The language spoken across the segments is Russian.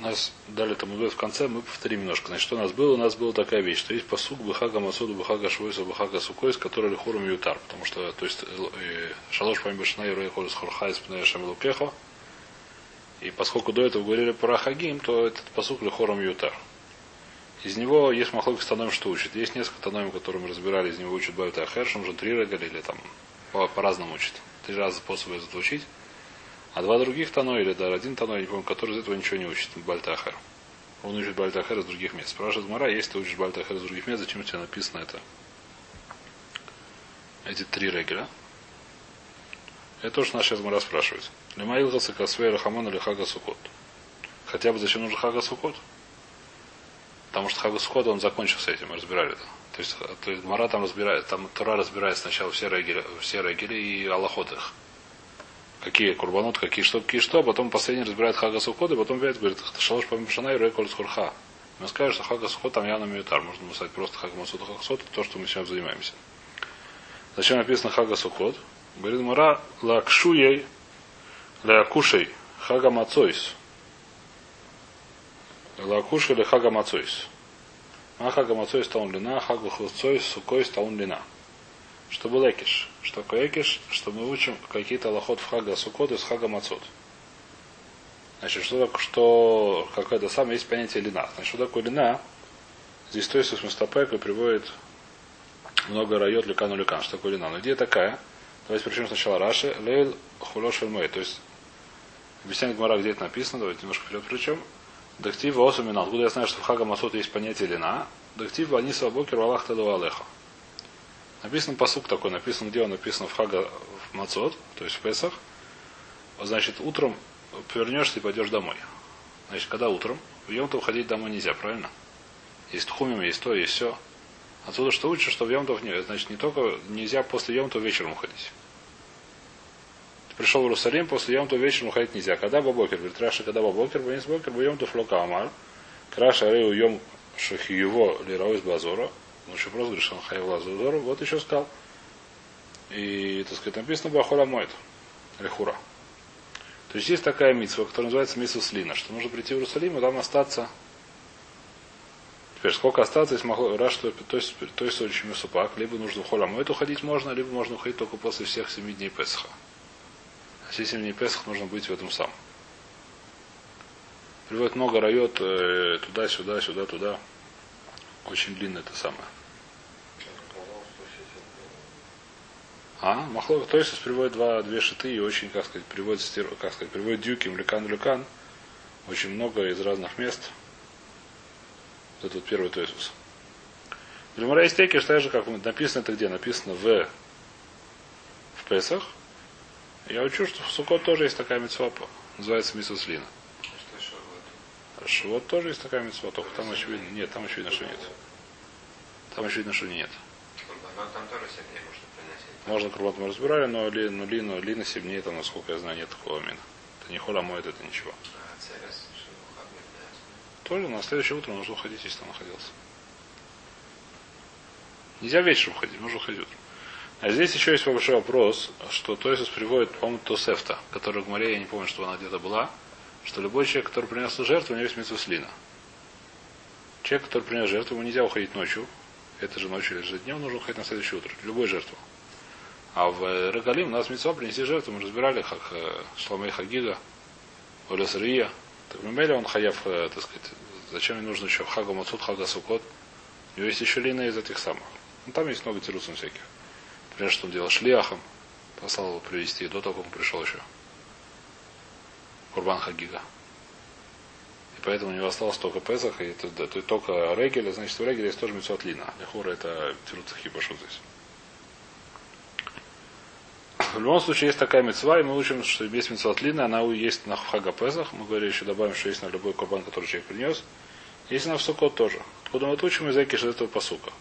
нас дали там в конце, мы повторим немножко. Значит, что у нас было? У нас была такая вещь, что есть посук Бахага Масуду, Бахага Швойса, Бахага Сукойс, который Лихуром Ютар. Потому что, то есть, э, Шалош Памбашна и Рейхолис Хорхайс Пнея Шамилукехо. И поскольку до этого говорили про Хагим, то этот посук Лихором Ютар. Из него есть махлок становим, что учит. Есть несколько тономим, которые мы разбирали, из него учат Байта Ахершем, уже три или там по-разному по учат. Три раза способы это учить. А два других Тано или да, один Тано, я не помню, который из этого ничего не учит, Бальтахар. Он учит Бальтахар из других мест. Спрашивает Мара, если ты учишь Бальтахар из других мест, зачем у тебя написано это? Эти три регеля. Это то, что нас сейчас Мара спрашивает. Лимаил Гасакасвей Рахаман или Хага Сукот. Хотя бы зачем нужен Хага Сукот? Потому что Хага Сукот он закончил с этим, мы разбирали это. То есть, то есть Мара там разбирает, там Тура разбирает сначала все регели, все регели и Аллахот их какие курбанот, какие что, какие что, потом последний разбирает Хага Сухот, и потом опять говорит, Шалош Памишана и Реколь Хурха. Мы скажем, что Хага Сухот там явно Мьютар. Можно написать просто Хага Масуд Хагсот, то, что мы сейчас занимаемся. Зачем написано Хага Сухот? Говорит Мара, лакшуей, лакушей, Хага Мацойс. Лакушей или Хага Мацойс. А Хага Мацойс таун лина, Хага Хусцойс, Сукойс таун лина. Что был экиш? Что такое экиш? Что мы учим какие-то лохот в хага сукот из хага мацот. Значит, что такое, что какая-то самое есть понятие лина. Значит, что такое лина? Здесь то есть смыстопек и приводит много райот ликану ликан. Что такое лина? Но где такая? Давайте причем сначала Раши. Лейл хулош мэй. То есть объясняет Гмара, где это написано. Давайте немножко вперед причем. Дактива осумина. Откуда я знаю, что в хага мацот есть понятие лина? Дактива они свобокер валах таду алеха. Написан посук такой, написан, где он написан в Хага в Мацот, то есть в Песах. Значит, утром повернешься и пойдешь домой. Значит, когда утром, в Йом-то уходить домой нельзя, правильно? Есть тхумим, есть то, есть все. Отсюда что учишь, что в Йомтов не, значит, не только нельзя после Йомта вечером уходить. Ты пришел в Иерусалим, после Йомта вечером уходить нельзя. Когда Бабокер? Говорит, Раша, когда Бабокер, Бенис Бокер, Йомтов Лока Амар, Краша Рею Йом Шахиево Лираус Базора, он еще просто говорит, что он хаев лазудору. Вот еще сказал. И, так сказать, написано Бахола Мойт. Лехура. То есть есть такая митсва, которая называется митсва слина, что нужно прийти в Иерусалим и там остаться. Теперь сколько остаться, если могу, раз, что то есть, то есть очень супак, либо нужно в Холамойт уходить можно, либо можно уходить только после всех семи дней Песха. А все семь дней Песха нужно быть в этом самом. Приводит много райот э, туда, сюда, сюда, туда. Очень длинно это самое. А, Махлок, то есть приводит два, две шиты и очень, как сказать, приводит, как сказать, приводит дюким, люкан, люкан. Очень много из разных мест. Вот это вот первый Тойсус. Лемура есть теки, что же, как написано это где? Написано в, в Песах. Я учу, что в Сукот тоже есть такая митцва, называется мисуслина. Вот тоже есть такая митцва, только там очевидно. Нет, там очевидно, что нет. Там очевидно, что нет. Там тоже сильнее можно приносить. Можно курбан мы разбирали, но ли, ну, ли, ну, ли на сильнее, там, насколько я знаю, нет такого мина. Это не хола моет, это ничего. Церес, Тоже на следующее утро нужно уходить, если там находился. Нельзя вечером ходить, можно ходить утром. А здесь еще есть большой вопрос, что Тойсус приводит, по-моему, Тосефта, который в море, я не помню, что она где-то была, что любой человек, который принес жертву, у него есть митцвслина. Человек, который принес жертву, ему нельзя уходить ночью. Это же ночью или же днем, нужно уходить на следующее утро. Любой жертву. А в Регалим у нас митцва принести жертву, мы разбирали, как э, Шламей Хагига, Олес Рия. Так Мемели он хаяв, э, так сказать, зачем ему нужно еще Хага Мацут, Хага Сукот. У него есть еще лина из этих самых. Ну, там есть много тирусов всяких. Например, что он делал шлиахом, послал его привезти, до того, как он пришел еще. Курбан Хагига. И поэтому у него осталось только Песах, и это, это только Регель, значит, в Регеле есть тоже Митсуат Лина. Лехура это Тируца Хибашу здесь. В любом случае есть такая мецва, и мы учим, что есть мецват лина, она есть на хага Песах. Мы говорили, еще добавим, что есть на любой курбан, который человек принес. Есть на Сукот тоже. Откуда мы это учим из Экиш этого посука.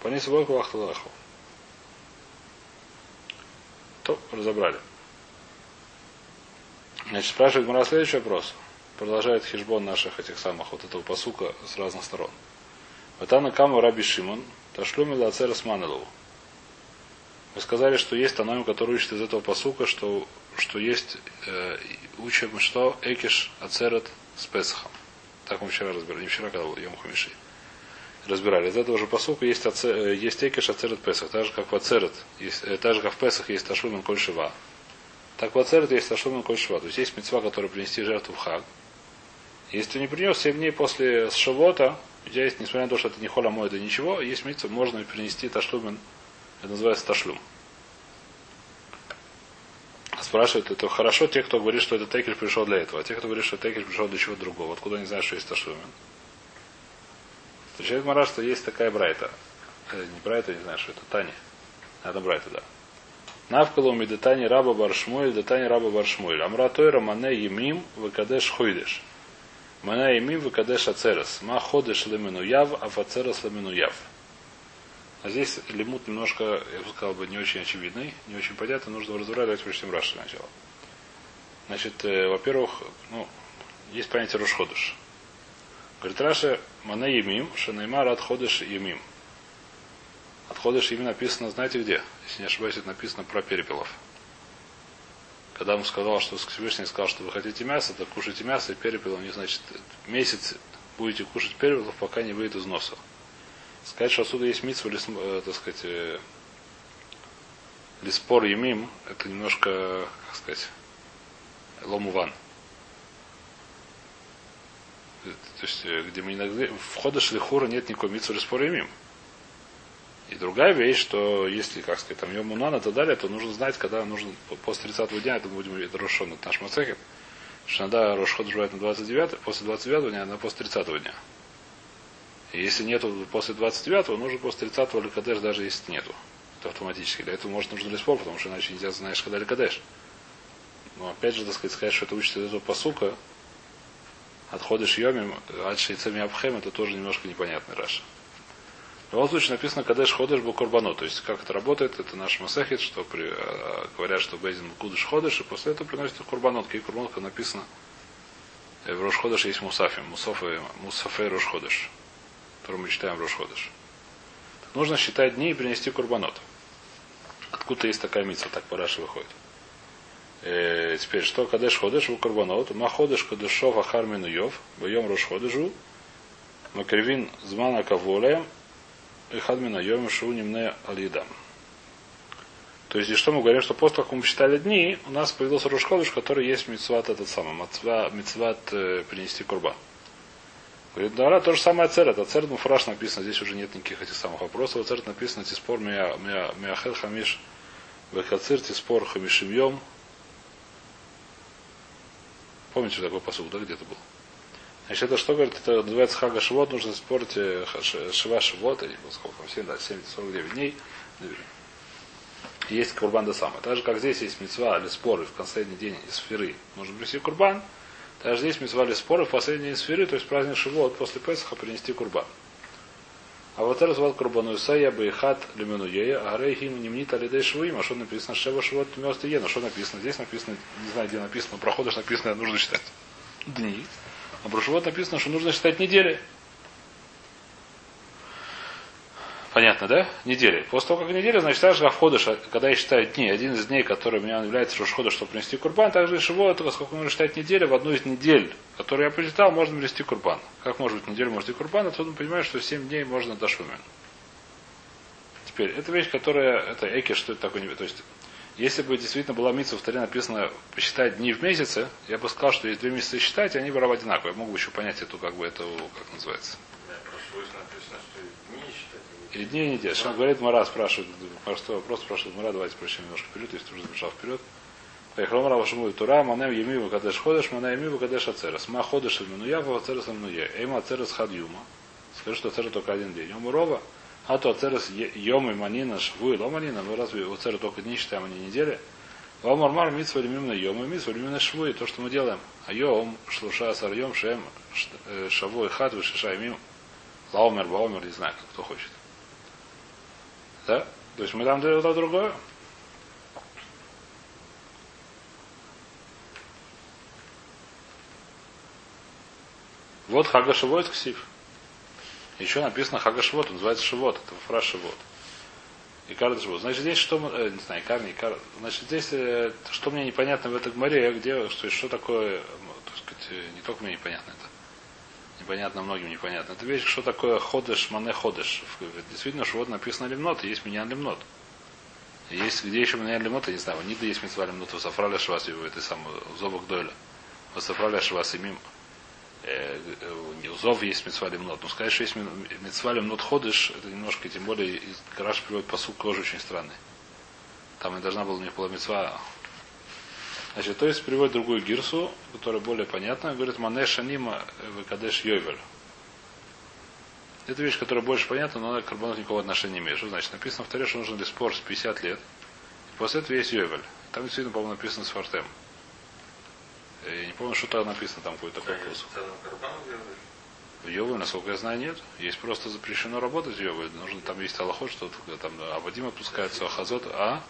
Пони собой лахталаху. То, разобрали. Значит, спрашивает Мара следующий вопрос. Продолжает хижбон наших этих самых вот этого посука с разных сторон. Ватана Кама Раби Шимон, Ташлюми Лацерас Манелову. Вы сказали, что есть таноим, который учит из этого посука, что что есть, э, учим, что Экиш Ацерет с Песахом. Так мы вчера разбирали, не вчера, когда был Йом Хамиши. Разбирали. Из этого же посылка есть, аце, э, есть Экиш Ацерет Песах. Так же, как в Ацерет, есть, э, так же, как в Песах есть Ташлумен Коль. Так в Ацерет есть Ташлумен Коль. То есть есть мецва, которая принести жертву в Хаг. Если ты не принес 7 дней после Шавота, у тебя есть, несмотря на то, что это не хола мой, это ничего, есть митцва, можно принести ташлумен, это называется ташлум. Спрашивают, это хорошо те, кто говорит, что это текер пришел для этого, а те, кто говорит, что текер пришел для чего другого. Откуда они знают, что есть ташлумен? Отвечает Мара, что есть такая брайта. Э, не брайта, не знаю, что это, Тани. Это брайта, да. Навкалу медитани раба баршмуэль, детани раба баршмуэль. Амра тойра мане емим, выкадеш хуйдеш. Мана имим выкадеш ацерес. Ма ходеш лемену яв, а фацерес лемену яв. А здесь лимут немножко, я бы сказал бы, не очень очевидный, не очень понятно, нужно разбирать, давайте прочтем Раши сначала. Значит, э, во-первых, ну, есть понятие Рошходыш. Говорит Раша, Мана Емим, Шанаймар Отходыш Емим. Отходыш Емим написано, знаете где? Если не ошибаюсь, это написано про перепелов. Когда ему сказал, что Всевышний сказал, что вы хотите мясо, то кушайте мясо и перепел, у них, значит, месяц будете кушать перепелов, пока не выйдет из носа. Сказать, что отсюда есть митсва, э, так сказать, э, лиспор емим, это немножко, как сказать, ломуван. То есть, э, где мы иногда, в хода шлихура нет никакой митсва лиспор емим. И другая вещь, что если, как сказать, там Йом Мунан и так далее, то нужно знать, когда нужно после 30 дня, это будем это Рошон, это наш Мацехет, что иногда Рошхот бывает на 29, после 29 дня, а после 30 дня. И если нету после 29, нужно после 30 Ликадеш, даже если нету. Это автоматически. Для этого может нужно леспор, потому что иначе нельзя знаешь, когда Ликадеш. Но опять же, так сказать, сказать, что это учится из этого посука, отходишь йомим, ад шейцами абхем, это тоже немножко непонятный Раша. В любом случае написано Кадеш Ходыш Букурбану. То есть как это работает, это наш Масахит, что при, э, говорят, что Бейзин Кудыш Ходыш, и после этого приносит Курбанот. Кей Курбанот, написано в Рошходыш есть Мусафи, Мусафе, Мусафе Рошходыш, который мы читаем в Рошходыш. Нужно считать дни и принести Курбанот. Откуда есть такая митца, так Параши выходит. Э, теперь, что Кадеш Ходыш в Курбанот, Маходыш Кадышов Ахармину Йов, Боем Рошходыжу, Макривин Змана Каволеем, Ихадмина Йом Шунимне Алидам. То есть, и что мы говорим, что после того, как мы посчитали дни, у нас появился Рушходыш, который есть мецват этот самый, мецват, э, принести курба. Говорит, да, то же самое ацерет. Ацерет муфраш написано, здесь уже нет никаких этих самых вопросов. Ацерет написано, тиспор миахел хамиш вехацир тиспор хамишим йом. Помните, такой посуд, да, где-то был? Значит, это что говорит? Это называется хага шивот, нужно спорить э, шива шивот, или сколько, 7, да, 7, 49 дней. Есть курбан да самое. Так же, как здесь есть мецва или споры в последний день из сферы, нужно принести курбан. Также здесь мецва или споры в последний день сферы, то есть праздник шивот, после Песаха принести курбан. А вот это звал курбану Исайя Бейхат Люменуея, а Рейхим Немнит Алидей Швуим, а что написано Шева Шивот Тмёст Ена, что написано? Здесь написано, не знаю, где написано, проходишь написано, нужно читать. Дни. А про Шивот написано, что нужно считать недели. Понятно, да? Недели. После того, как неделя, значит, также Гафходыш, когда я считаю дни, один из дней, который у меня является Рошхода, чтобы принести курбан, также и Шивот, сколько нужно считать неделю, в одну из недель, которую я прочитал, можно принести курбан. Как может быть неделю можно принести курбан, отсюда мы понимаем, что 7 дней можно до шумен. Теперь, это вещь, которая, это эки, что это такое, то есть, если бы действительно была митса в Таре написано посчитать дни в месяце, я бы сказал, что есть две месяца считать, и они бы одинаковые. Я мог бы еще понять эту, как бы, это, как называется. Дни и недели. Что он говорит, Мара спрашивает, простой вопрос спрашивает Мара, давайте прочтем немножко вперед, если уже забежал вперед. Поехал Мара вашему Тура, манем еми кадеш ходеш, манем еми кадеш ацерес. Ма ходеш альминуя, в ацерес альминуя. Эм ацерес хадюма. Скажи, что ацерес только один день. Ему рова, а то ацерес йом и манина шву и ломанина. Мы разве ацерес только дни считаем, а не недели? Ламармар митсва лимимна йом и митсва лимимна шву и то, что мы делаем. А йом шлуша сар йом шем шаву и хат вышиша мим. Лаумер, баумер, не знаю, кто хочет. Да? То есть мы там даем то другое. Вот Хага Шивот Ксив. Еще написано Хага Шивот, называется Шивот, это фраз Шивот. Икар Дашбу. Значит, здесь что, мы- э, не знаю, Икар, не Икар. Значит, здесь, э, что мне непонятно в этой гморе, где, что, что такое, так сказать, э, не только мне непонятно это. Непонятно многим непонятно. Это вещь, что такое ходыш, мане ходыш. Действительно, что вот написано лимнот, есть меня лимнот. Есть, где еще меня лимнот, я не знаю, нида есть митцва лимнот, Сафрале Швас, в этой самой, Зобок Дойля. В Сафрале Швас и мим. Э, э, Зов есть митцва лимнот. Но сказать, что есть митцва лимнот ходыш, это немножко, тем более, Гараж приводит посуд тоже очень странный. Там и должна была у них была митцва. Значит, то есть приводит другую гирсу, которая более понятна. Говорит, мане шанима векадеш йовель. Это вещь, которая больше понятна, но она к карбону никакого отношения не имеет. Что значит? Написано в Таре, что нужен спор с 50 лет. И после этого есть йовель. Там действительно, по-моему, написано с фортем. Я не помню, что там написано, там какой-то такой курс. В Йове, насколько я знаю, нет. Есть просто запрещено работать в Йове. Нужно, там есть аллахот, что там Абадим отпускается, Ахазот, а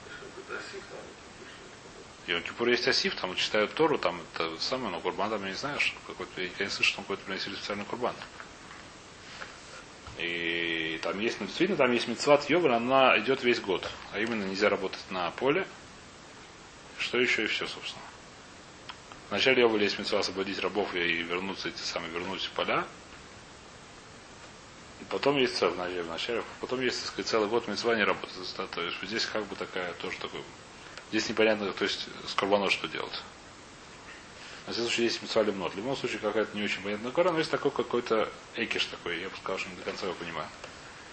Йом Кипур есть Асиф, там читают Тору, там это самое, но Курбан там я не знаю, что какой-то, я не слышу, что там какой-то приносили специальный Курбан. И там есть, ну, действительно, там есть мецват Йовер, она идет весь год. А именно нельзя работать на поле. Что еще и все, собственно. Вначале Йовер есть мецва освободить рабов и вернуться, эти самые, вернуть в поля. И потом есть цель, вначале, вначале, потом есть, так сказать, целый год мецва не работать. Да, то есть здесь как бы такая тоже такой Здесь непонятно, то есть с карбонот что делать. На всяком случае, есть митцва лимнот. В любом случае, какая-то не очень понятная гора, но есть такой какой-то экиш такой, я бы сказал, что не до конца его понимаю.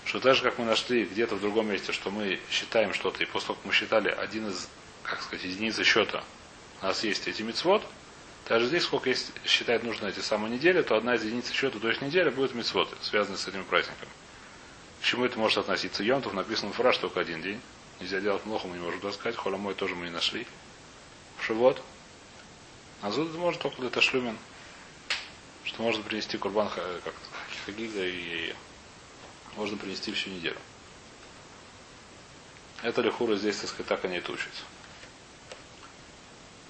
Что так же, как мы нашли где-то в другом месте, что мы считаем что-то, и после того, как мы считали один из, как сказать, единицы счета, у нас есть эти мицвод, даже здесь, сколько есть, считать нужно эти самые недели, то одна из единиц счета, то есть неделя, будет мицвод, связанный с этим праздником. К чему это может относиться? Йомтов написано фраж только один день. Нельзя делать плохо, мы не можем туда сказать. Холомой тоже мы не нашли. Шивот. А зуд может только это шлюмен. Что можно принести курбан как хагига и можно принести всю неделю. Это лихура здесь, так сказать, так они это учатся.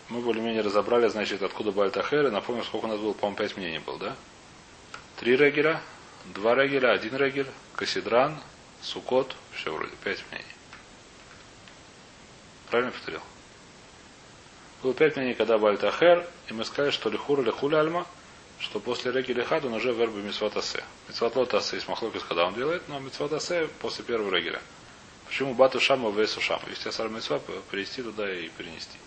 Мы более-менее разобрали, значит, откуда Бальтахер. И напомню, сколько у нас было, по-моему, пять мнений было, да? Три регеля, два регеля, один регель, Касидран, Сукот, все вроде, пять мнений. Правильно повторил? Было пять мнений, когда Бальтахер, и мы сказали, что лихур или хуля альма, что после реки лихад он уже вербы митсватасе. Митсватлот асе есть махлокис, когда он делает, но митсватасе после первого регеля. Почему бату шама весу шама? Если асар митсва, перевести туда и перенести.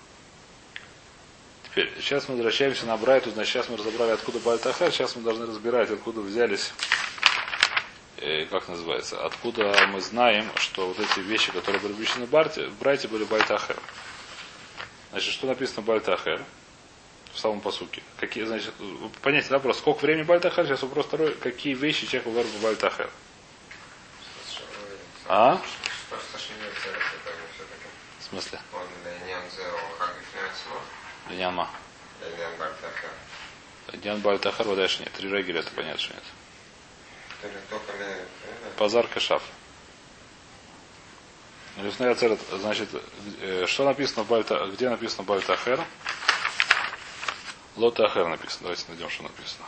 Теперь, сейчас мы возвращаемся на Брайту, значит, сейчас мы разобрали, откуда Бальтахер, сейчас мы должны разбирать, откуда взялись, э, как называется, откуда мы знаем, что вот эти вещи, которые были обещаны в в Брайте были Бальтахер. Значит, что написано Бальтахер? В самом посуке. Какие, значит, вы понятие, да, просто сколько времени Бальтахер, сейчас вопрос второй, какие вещи человек выбрал Бальтахер. А? В смысле? Ленян Леняма. Ленян Бартаха. Диан Бальтахер, вот дальше нет. Три регеля, это понятно, что нет. То ли только Ленян. Пазар Кашав. Лесная цель, значит, э, что написано в Бальта, где написано Бальтахер? Лотахер написано. Давайте найдем, что написано.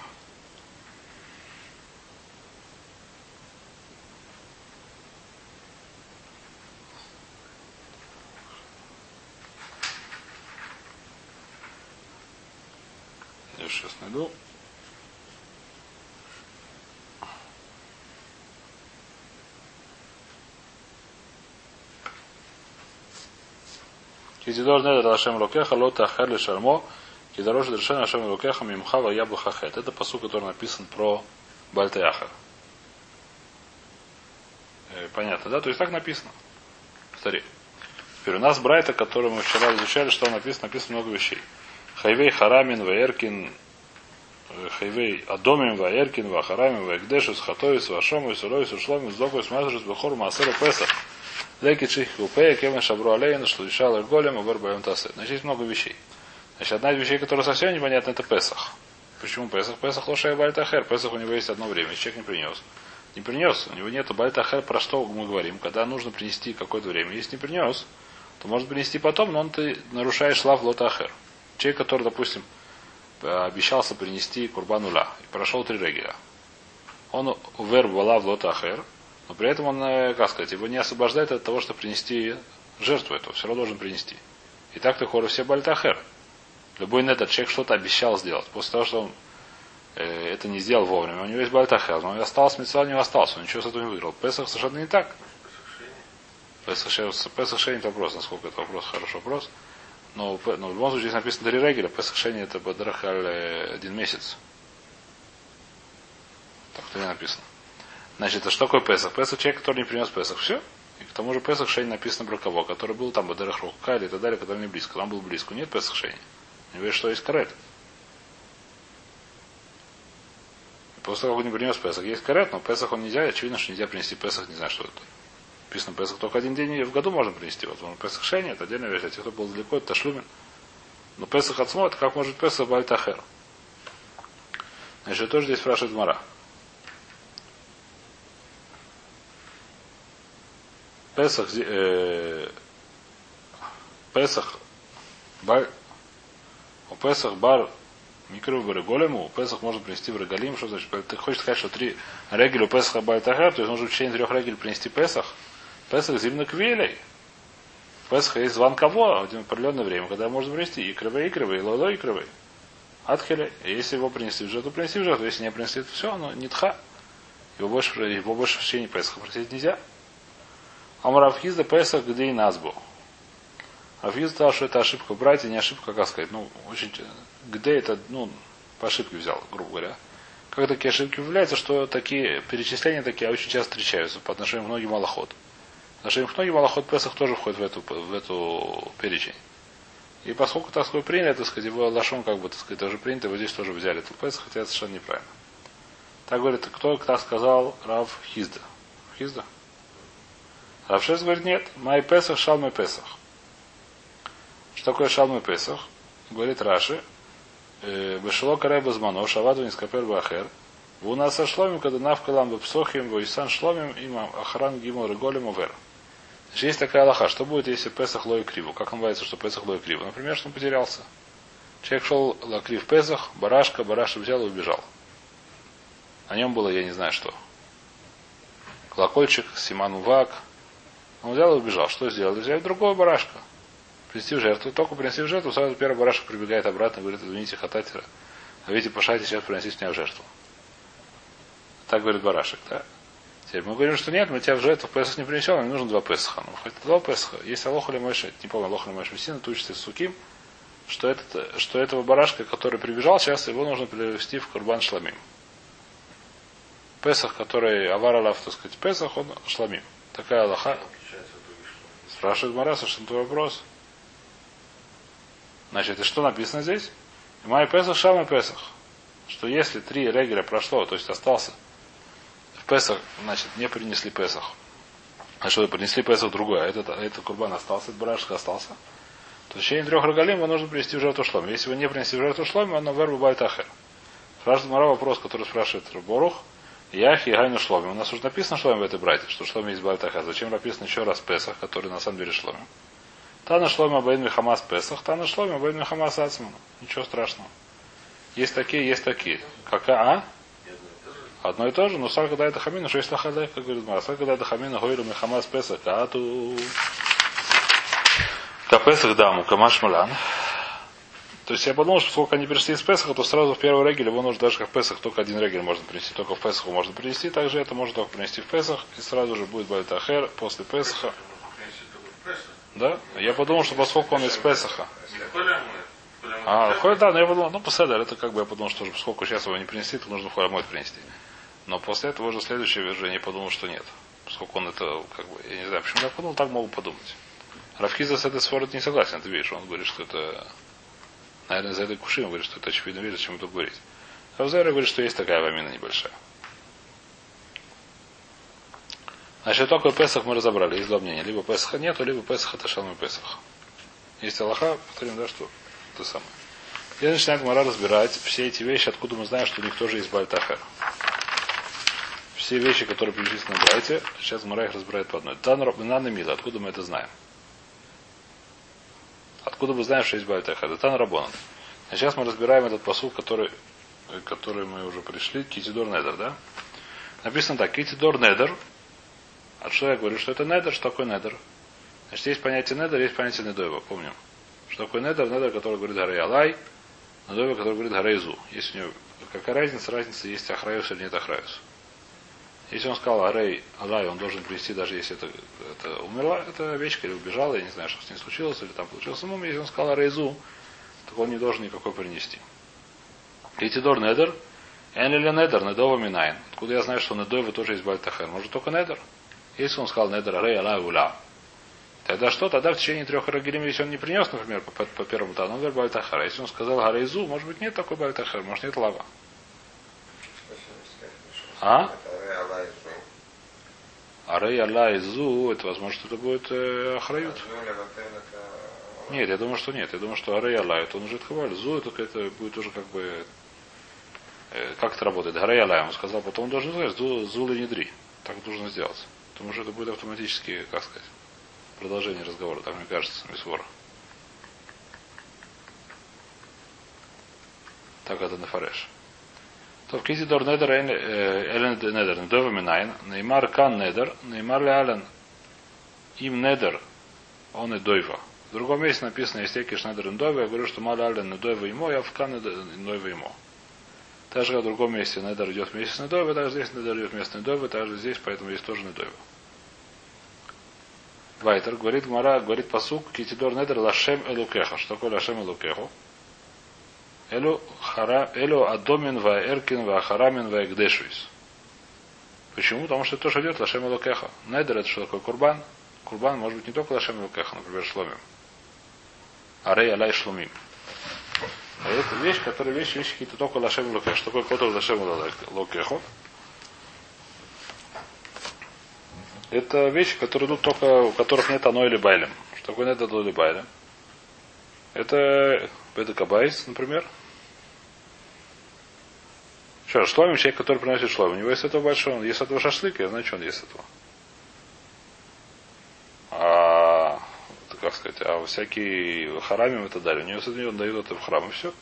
Сейчас найду. Кизидор недер Ашем Лукеха, лота ахер шармо, кидорож дрешен Ашем Лукеха, мимхава яблахахет. Это посуд, который написан про Бальтаяхар. Э, Понятно, да? То есть так написано. Повтори. Теперь у нас Брайта, который мы вчера изучали, что написано, написано много вещей. Хайвей Харамин, Ваеркин, Хайвей Адомим, Ваеркин, Вахарамин, Ваекдешус, Хатовис, Вашомис, Уловис, Ушломис, Зокус, Мазрус, Бехор, Маасера, Песах. Леки Чих Купея, Кевен Шабру Алейн, что решал Эрголем, Авер Байон Тасе. Значит, есть много вещей. Значит, одна из вещей, которая совсем непонятна, это Песах. Почему Песах? Песах лошая Бальтахер. Песах у него есть одно время, человек не принес. Не принес, у него нету Бальтахер, про что мы говорим, когда нужно принести какое-то время. Если не принес, то может принести потом, но он ты нарушаешь лав лотахер. Человек, который, допустим, обещался принести курбан уля и прошел три регеля. Он увер лав лотахер, Но при этом он, э, как сказать, его не освобождает от того, чтобы принести жертву эту. Все равно должен принести. И так ты хоры все бальтахер. Любой этот человек что-то обещал сделать. После того, что он э, это не сделал вовремя, у него есть бальтахер, но он остался, мецва не остался, он ничего с этого не выиграл. Песах совершенно не так. Песах, Шейн это вопрос, насколько это вопрос, хороший вопрос. Но, но в любом случае здесь написано три регеля, Песах Шейн это Бадрахаль э, один месяц. Так то не написано. Значит, а что такое Песах? Песах человек, который не принес Песах. Все. И к тому же Песах Шейн написано про кого, который был там Бадрах Рухкали и так далее, который не близко. Там был близко. Нет Песах Шейн. Не говорит, что есть карет. После того, как он не принес Песах, есть карет, но Песах он нельзя, очевидно, что нельзя принести Песах, не знаю, что это. Написано Песах только один день в году можно принести. Вот он Песах Шейни, это отдельная вещь. А те, кто был далеко, это Ташлюмин. Но Песах это как может Песах Бальтахер. Значит, тоже здесь спрашивает Мара. Песах, э, Песах, бар, у Песах бар микро в Реголему, у Песах можно принести в Регалим, что значит? Ты хочешь сказать, что три регеля у Песаха Бальтахер, то есть нужно в течение трех регель принести Песах? Песах зимно квелей. Песах есть зван кого? В определенное время, когда можно принести икровый, икровый, лоло икровый. Атхеля. Если его принести в жертву, принести в жертву. Если не принести, то все, оно не тха. Его больше, его больше в течение Песаха просить нельзя. Амаравхизда Песах где и Назбу. Рафиз сказал, что это ошибка братья, не ошибка, как сказать. Ну, очень, где это, ну, по ошибке взял, грубо говоря. Как такие ошибки являются, что такие перечисления такие очень часто встречаются по отношению к многим малоход. По отношению к многим малоход Песах тоже входит в эту, в эту перечень. И поскольку, так сказать, приняли, так сказать, его лошон, как бы, так сказать, тоже принято, его здесь тоже взяли. Тут Песах, хотя это совершенно неправильно. Так говорит, кто так сказал Рав Хизда? Хизда? Равшес говорит, нет, май Песах, шал май Песах. Что такое шал май Песах? Говорит Раши, Бешело карай базмано, шаваду не скапер бахер. У нас со шломим, когда навкалам бепсохим, войсан шломим, им охран гимл реголем овер. Значит, есть такая лоха, что будет, если Песах лой криву? Как называется, что Песах лой криву? Например, что он потерялся. Человек шел лакрив Песах, барашка, барашек взял и убежал. На нем было, я не знаю что. Колокольчик, Симан Увак, он взял и убежал. Что сделал? Взял другого барашка. Принести в жертву. Только принести в жертву, сразу первый барашек прибегает обратно и говорит, извините, хататера. А видите, пошайте сейчас приносить меня в жертву. Так говорит барашек, да? Теперь мы говорим, что нет, мы тебя в жертву в Песах не принесем, нам нужно два Песаха. Ну, хоть два Песаха. Есть Алоха или Мойша, не помню, Алоха или Мойша Мессина, ты учишься Суким, что, этот, что этого барашка, который прибежал, сейчас его нужно привести в Курбан Шламим. Песах, который Аваралав, так сказать, Песах, он Шламим. Такая Аллаха. Спрашивает Мара, совершенно твой вопрос. Значит, и что написано здесь? Май Песах, Шам и Песах. Что если три регеля прошло, то есть остался в Песах, значит, не принесли Песах. А что, принесли Песах другое, а этот, этот курбан остался, этот барашек остался. То в течение трех рогалим его нужно принести в жертву шлом. Если вы не принесли в жертву шлом, оно вербу байтахер. Спрашивает Мара вопрос, который спрашивает Борух. Яхи Гайну Шломи. У нас уже написано Шломи в этой брате, что Шломи есть Бальтаха. Зачем написано еще раз Песах, который на самом деле Шломи? Тана Шломи Абайн Мехамас Песах, Тана Шломи Абайн Мехамас Ацман. Ничего страшного. Есть такие, есть такие. Какая, а? Одно и то же, но сар когда это хамина, что есть лахадай, как говорит Мара. Сар когда это хамина, гойру Мехамас Песах, а ту... Капесах даму, камаш малан. То есть я подумал, что сколько они перешли из Песаха, то сразу в первый регель его нужно даже как в Песах только один регель можно принести. Только в Песаху можно принести. Также это можно только принести в Песах. И сразу же будет Бальтахер после Песаха. Да? Я подумал, что поскольку он из Песаха. А, ходит, да, но я подумал, ну, поседер, это как бы я подумал, что поскольку сейчас его не принести, то нужно Холямойт принести. Но после этого уже следующее верже подумал, что нет. Поскольку он это, как бы, я не знаю, почему я подумал, так могу подумать. Равхиза с этой сфорой не согласен, ты видишь, он говорит, что это Наверное, за этой куши он говорит, что это очевидно вещь, зачем тут говорить. Равзайра говорит, что есть такая вамина небольшая. Значит, только Песах мы разобрали. Есть два мнения. Либо Песаха нету, либо Песах это шалмы Песах. Есть Аллаха, повторим, да, что это самое. И начинает Мара разбирать все эти вещи, откуда мы знаем, что у них тоже есть Бальтахер. Все вещи, которые перечислены в Брайте, сейчас Мара их разбирает по одной. Тан Мила, откуда мы это знаем? Откуда мы знаем, что есть? Это Рабонан. А сейчас мы разбираем этот посуд, который, который мы уже пришли. Китидор Недер, да? Написано так. Китидор Недер. А я говорю, что это недер, что такое недер? Значит, есть понятие недер, есть понятие недойва, помним. Что такое недер? Недер, который говорит Гарей Алай, недойва, который говорит Гарейзу. Есть у него какая разница? Разница, есть Ахраюс или нет Ахраюс. Если он сказал Арей Алай, он должен привести, даже если это, это умерла, эта овечка или убежала, я не знаю, что с ней случилось, или там получился мум, если он сказал Арейзу, то он не должен никакой принести. Китидор Недер, Эн или Недер, Недова Минайн. Откуда я знаю, что Недова тоже есть Бальтахер? Может только Недер? Если он сказал Недер Арей Алай Ула, Тогда что? Тогда в течение трех рагилим, если он не принес, например, по, по, первому тану, он говорит Бальтахар. Если он сказал Гарейзу, может быть, нет такой Бальтахар, может, нет лава. А? Арей Алайзу, это возможно, что это будет э, Ахрают. Нет, я думаю, что нет. Я думаю, что Арей Алай, это он уже Хаваль. Зу, это, это будет уже как бы... Э, как это работает? Арей Алай, он сказал, потом он должен сказать, Зу, зу не дри. Так нужно сделать. Потому что это будет автоматически, как сказать, продолжение разговора, так мне кажется, Мисвора. Так это на фареш. То в кизидор недер элен недер, недова минайн, неймар кан недер, неймар ли ален им недер, он и дойва. В другом месте написано, если киш недер недова, я говорю, что мал ален недойва ему, я в кан недойва ему. Также в другом месте недер идет вместе с недойва, также здесь недер идет вместе с недойва, также здесь, поэтому есть тоже недойва. Вайтер, говорит Мара, говорит посук, китидор недер лашем элукеха. Что такое лашем элукеху? Элю, хара, элю адомин ва эркин ва харамин ва экдешуис. Почему? Потому что это тоже идет лашем элукеха. Недер это что такое курбан? Курбан может быть не только лашем элукеха, например, шломим. Арей алай шломим. А это вещь, которая вещь, вещи какие-то только лашем элукеха. Что такое котор лашем элукеху? Это вещи, которые идут только, у которых нет оно или байлем. Что такое нет оно или байлем? Это это кабайс, например. Что, шломим человек, который приносит шлом. У него есть этого большого, он ест этого шашлыка, я знаю, что он ест этого. А, как сказать, а всякие харамим и так далее. У него с этого дают это в храм и все.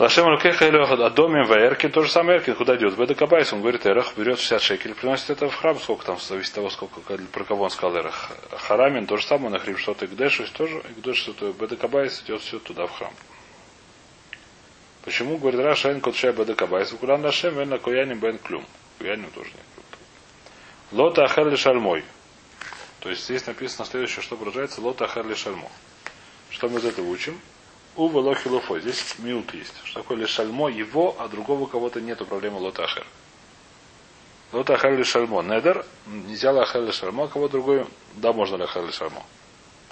Лашем Лукеха или Адомим Ваеркин, то же самое Эркин, куда идет? Беда Кабайс, он говорит, Эрах берет 60 шекелей, приносит это в храм, сколько там, зависит от того, сколько, про кого он сказал Эрах. Харамин, то же самое, на хрим что-то Игдешу, тоже, Игдеш, что-то Беда Кабайс идет все туда, в храм. Почему, говорит Раш, Эн Котшай Беда Кабайс, Куран Лашем, Вен Куяним Бен Клюм. Куяним тоже нет. Лота Ахерли Шальмой. То есть здесь написано следующее, что продолжается Лота Ахерли Шальмо. Что мы из этого учим? У Велохилуфо. Здесь милт есть. Что такое лишальмо его, а другого кого-то нету проблемы лотахер. Лотахер лишальмо. Недер. Нельзя лахер лишальмо, а кого другой. Да, можно лахер лишальмо.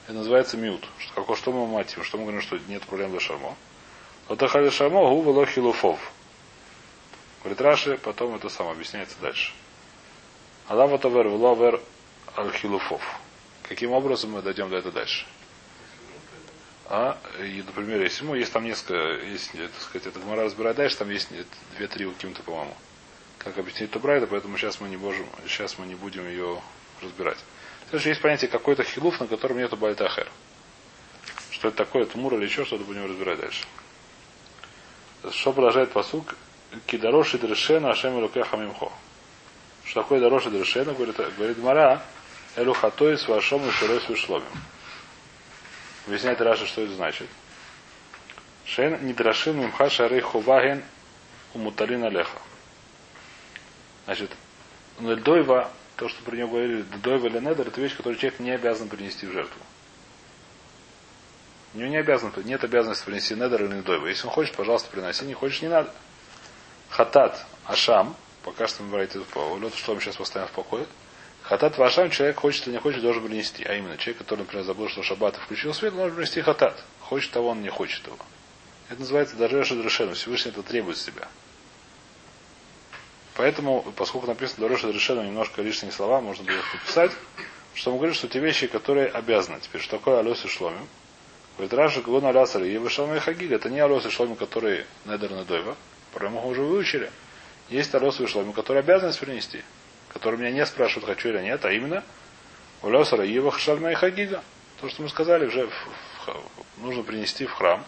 Это называется мют. Что, какое, что мы матим? Что мы говорим, что нет проблем лишальмо. Лотахер лишальмо, у Велохилуфов. Говорит Раши, потом это самое объясняется дальше. Алава тавер, вер аль-хилуфов. Каким образом мы дойдем до этого дальше? А, и, например, если ему есть там несколько, есть, так сказать, это Гмара разбирает дальше, там есть две-три у Кимта, по-моему. Как объяснить это Брайда, поэтому сейчас мы не можем, сейчас мы не будем ее разбирать. Следующее есть понятие какой-то хилуф, на котором нету бальтахер. Что это такое, тмур или еще что-то, будем разбирать дальше. Что продолжает посук? Кидароши дрешена ашем илукеха мимхо. Что такое дорожи дрешена, говорит, говорит Мара, элу хатой с вашом и широй с вышломим. Объясняет Раша, что это значит. Шен нидрашин мимха шарей хуваген умуталин алеха. Значит, дойва, то, что про него говорили, дойва или недер, это вещь, которую человек не обязан принести в жертву. У него не обязан, нет обязанности принести недер или дойва. Если он хочет, пожалуйста, приноси, не хочешь, не надо. Хатат, ашам, пока что мы говорите, что мы сейчас поставим в покое. Хатат вашам человек хочет или не хочет, должен принести. А именно, человек, который, например, забыл, что шаббат включил свет, должен принести хатат. Хочет того, он не хочет его. Это называется даже Дрешену. Всевышний это требует себя. Поэтому, поскольку написано Дороша Дрешену, немножко лишние слова, можно было их написать, что мы говорим, что те вещи, которые обязаны. Теперь, что такое алёс и шломим? Говорит, Раша, Гуна Лясар, и Шалмай Хагиг, это не алёс и шломим, которые Недер Недойва, про мы уже выучили. Есть алёс и шломим, которые обязаны принести который меня не спрашивают, хочу или нет, а именно Улесара и Хагига. То, что мы сказали, уже в, в, нужно принести в храм.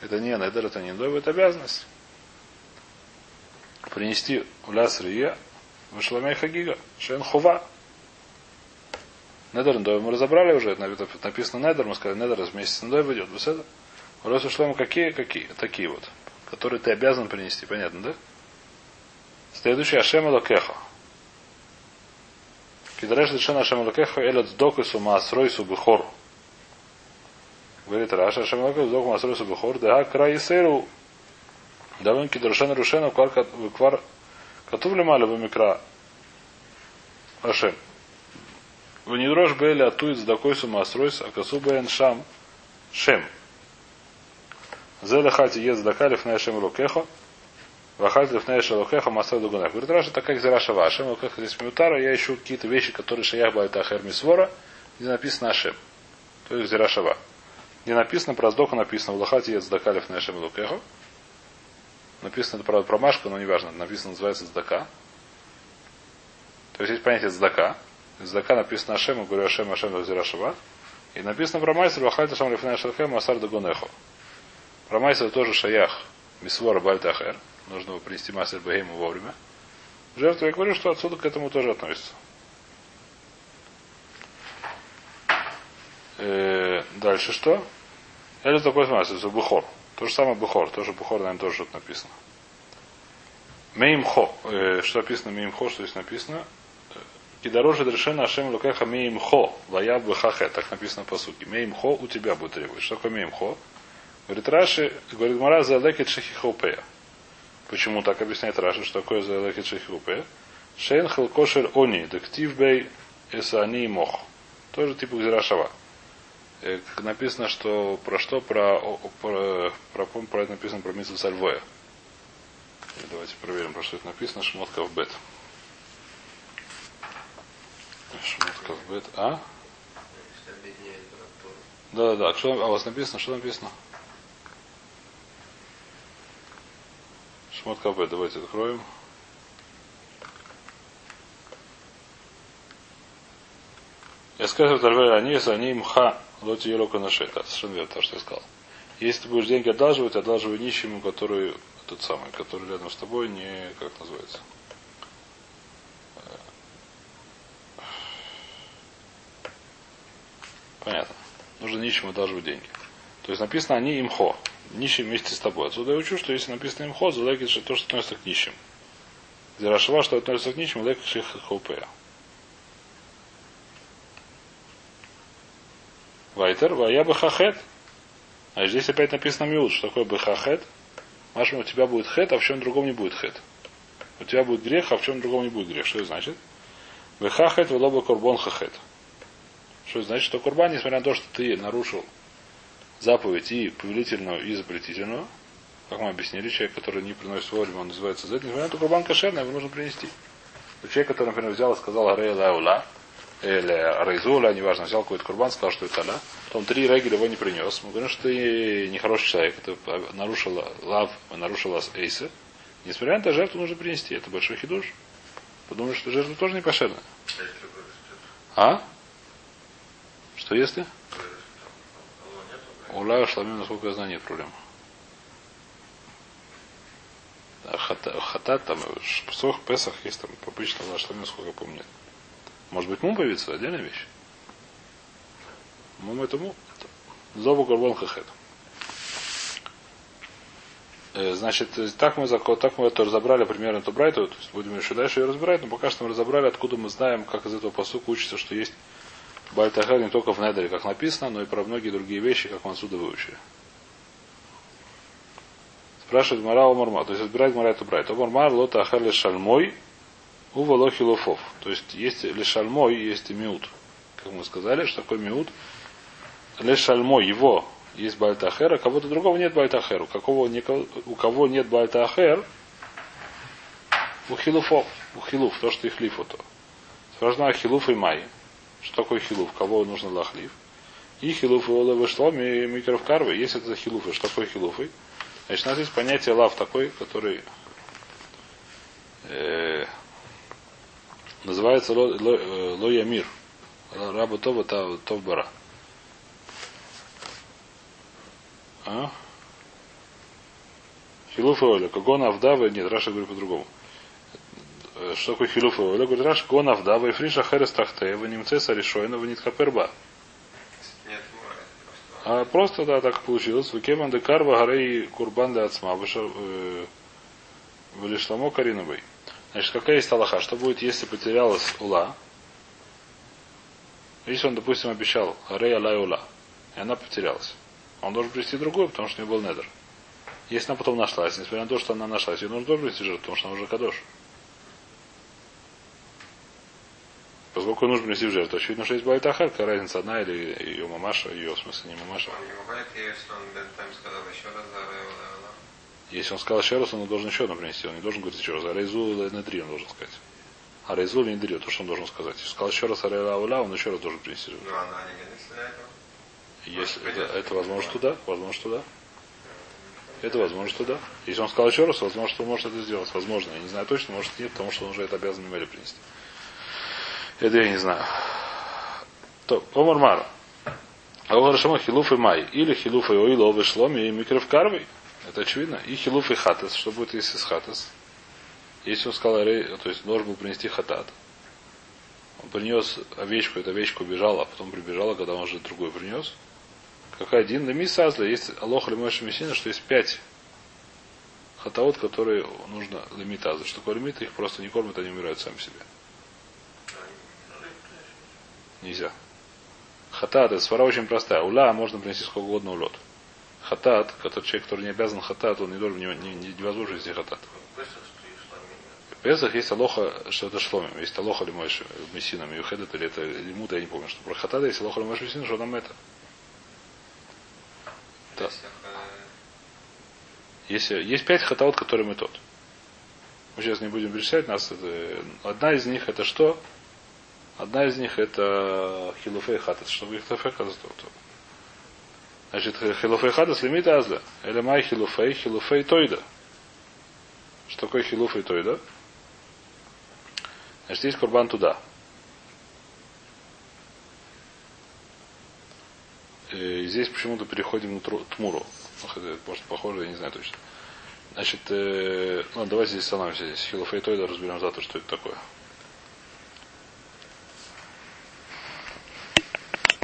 Это не недер, это не дойв, это обязанность. Принести Уляс Рия, Вышламей Хагига. Шен Хува. Недер Ндой мы разобрали уже, это написано Недер, мы сказали, Недер вместе с Ндой выйдет. Это. Вопрос Шлема какие? Какие? Такие вот. Которые ты обязан принести, понятно, да? Следующий Ашем Лакеха. Кидареш Лишен Ашем Лакеха Элет Сдокису Маасройсу Бухор. Говорит Раша Ашем Лакеха Сдоку Маасройсу Бухор. Да край Сейру. Давен Кидаршен Рушена Квар Катув Лемаля Бамикра Ашем. Ванидрош Бели Атуит Сдакойсу Маасройс Акасу Бен Шам Шем. Зелехати ез дакалиф на Ашем Лукеха. Вахаль лифней шалухеха масад дугунах. Говорит, Раша, так как зира шава Ашем, лукеха здесь миутара, я ищу какие-то вещи, которые шаях байта ахер мисвора, где написано Ашем. То есть зира шава. Где написано про сдоха, написано в лохате есть здакалев на Ашем лукеха. Написано это, правда, про Машку, но неважно. Написано, называется здака. То есть есть понятие здака. Здака написано Ашем, говорю Ашем, Ашем, зира шава. И написано про Майсер, вахаль ташам лифней шалухеха масар дугунехо. Про Майсер тоже шаях мисвора бальта ахер нужно его принести мастер Бахейму вовремя. Жертву я говорю, что отсюда к этому тоже относится. Э, дальше что? Это такой смысл, Бухор. То же самое Бухор. Тоже Бухор, наверное, тоже что-то написано. Меймхо. Э, что написано Меймхо, что здесь написано? Кидороже дрешена Ашем Лукеха Меймхо. Вая Бхахе. Так написано по сути. Меймхо у тебя будет требовать. Что такое Меймхо? Говорит Раши, говорит Мара, залекет шехихопея. Почему так объясняет Раша, что такое за лекет шехихопея? Шейн хелкошер они, дектив бей эсани мох. Тоже типа Гзирашава. Как написано, что про что? Про, про, про, про, про это написано про Митсу Сальвоя. Давайте проверим, про что это написано. Шмотка в бет. Шмотка в бет. А? Да, да, да. Что, а у вас написано? Что написано? Шмот КБ, давайте откроем. Я скажу, Тарвель Анис, они мха, лоти елока на шея. Совершенно верно, то, что я сказал. Если ты будешь деньги одалживать, одалживай нищему, который тот самый, который рядом с тобой, не, как называется. Понятно. Нужно нищему одалживать деньги. То есть написано они имхо нищим вместе с тобой. Отсюда я учу, что если написано им ход, залекит что то, что относится к нищим. Зирашава, что относится к нищим, лекит ших хопея. Вайтер, вая бы хахет. А здесь опять написано миут, что такое бы хахет. Машма, у тебя будет хет, а в чем другом не будет хет. У тебя будет грех, а в чем другом не будет грех. Что это значит? Вехахет, велоба курбон хахет. Что это значит? Что курбан, несмотря на то, что ты нарушил заповедь и повелительную, и запретительную. Как мы объяснили, человек, который не приносит вовремя, он называется за это. Несмотря на то, курбан кошерный, его нужно принести. Человек, который, например, взял и сказал Арей Лаула, или Арейзула, неважно, взял какой-то курбан, сказал, что это Аля, то он три регеля его не принес. Мы говорим, что ты нехороший человек, это нарушил лав, нарушил эйса. Несмотря на это, жертву нужно принести. Это большой хидуш. Подумаешь, что жертва тоже не кошерная. А? Что если? У Лая Шламим, насколько я знаю, нет проблем. Хата, хата там, Псох, Песах есть там, обычно Лая Шламим, сколько я помню. Может быть, мум появится, отдельная вещь. Мум это мум. Зову Горбон Хахет. Значит, так мы, так мы это разобрали примерно эту брайту, будем еще дальше ее разбирать, но пока что мы разобрали, откуда мы знаем, как из этого посука учится, что есть Бальтахер не только в Недере, как написано, но и про многие другие вещи, как мы отсюда выучили. Спрашивает Мара Омарма. То есть отбирает Мара эту брать. Омармар лота ахар шальмой у волохи лофов. То есть есть лешальмой, есть и миут. Как мы сказали, что такое миут? Лешальмой, его есть бальтахер, а кого-то другого нет бальтахер. У, какого, у кого нет бальтахер, у хилуфов, у хилуф, то, что их лифото. Спрашивает хилуф и май. Что такое хилуф? Кого нужно лахлив? И хилуф и оловы шло микров карвы. Если это хилуфы, что такое хилуфы? Значит, у нас есть понятие лав такой, который э, называется ло, ло, э. Раба Това Тов Бара. А? Хилуф и оля. Кагона Авдава. Нет, Раша говорит по-другому. Что такое хилуф ойла? Говорит, Раш гон авда, вайфриша херес тахте, ванимцеса решойна, ванитхаперба. Нет мора, просто. А просто, да, так получилось. Векеман де карва гарей курбан де ацма. Вылишламо кариновой. Значит, какая есть Аллаха? Что будет, если потерялась ула? Если он, допустим, обещал гарей алай ула, и она потерялась. Он должен привести другую, потому что у него был недр. Если она потом нашлась, несмотря на то, что она нашлась, ее нужно тоже привести жертву, потому что она уже кадош. Поскольку нужно принести в жертву, очевидно, что есть Байтахар, какая разница, одна или ее мамаша, ее, в смысле, не мамаша. Не бывает, если он сказал еще раз он должен еще одну принести. Он не должен говорить еще раз. А Рейзу Недри он должен сказать. А Рейзу Недри, то, что он должен сказать. Если сказал еще раз Арейла он еще раз должен принести. Ну, она не для этого. Если это, это возможно, что да, возможно, что да. Это возможно, что да. Если он сказал еще раз, возможно, что он может это сделать. Возможно, я не знаю точно, может нет, потому что он уже это обязан Мемели принести. Это я не знаю. То, Омар А у Рашама хилуф и май. Или хилуф и оило вышломи и микров карвой. Это очевидно. И хилуф и хатас. Что будет, если с хатас? Если он сказал, то есть должен был принести хатат. Он принес овечку, эта овечка убежала, а потом прибежала, когда он уже другую принес. Как один. Леми сазля. Есть алоха лимойши мессина, что есть пять хатаот, которые нужно лимитазы. Что такое лимит? Их просто не кормят, они умирают сами себе. Нельзя. Хатат, это свара очень простая. Уля можно принести сколько угодно улет. Хатат, который человек, который не обязан хатат, он не должен, не, не, не невозможно принести хатат. В Песах есть алоха, что это шломим. Есть алоха лимойш мессином, юхедет или это лимут, я не помню, что про хатат есть алоха лимойш мессином, что нам это. Да. Э, Если, есть пять хатаот, которые мы тот. Мы сейчас не будем перечислять, нас это, одна из них это что? Одна из них это хилуфей хатас, чтобы их хилуфей хатас. Значит, хилуфей хатас лимит азля. Или май хилуфей, хилуфей тойда. Что такое хилуфей тойда? Значит, есть курбан туда. И здесь почему-то переходим на тмуру. Может, похоже, я не знаю точно. Значит, э, ну, давайте здесь остановимся здесь. Хилуфей тойда разберем завтра, что это такое.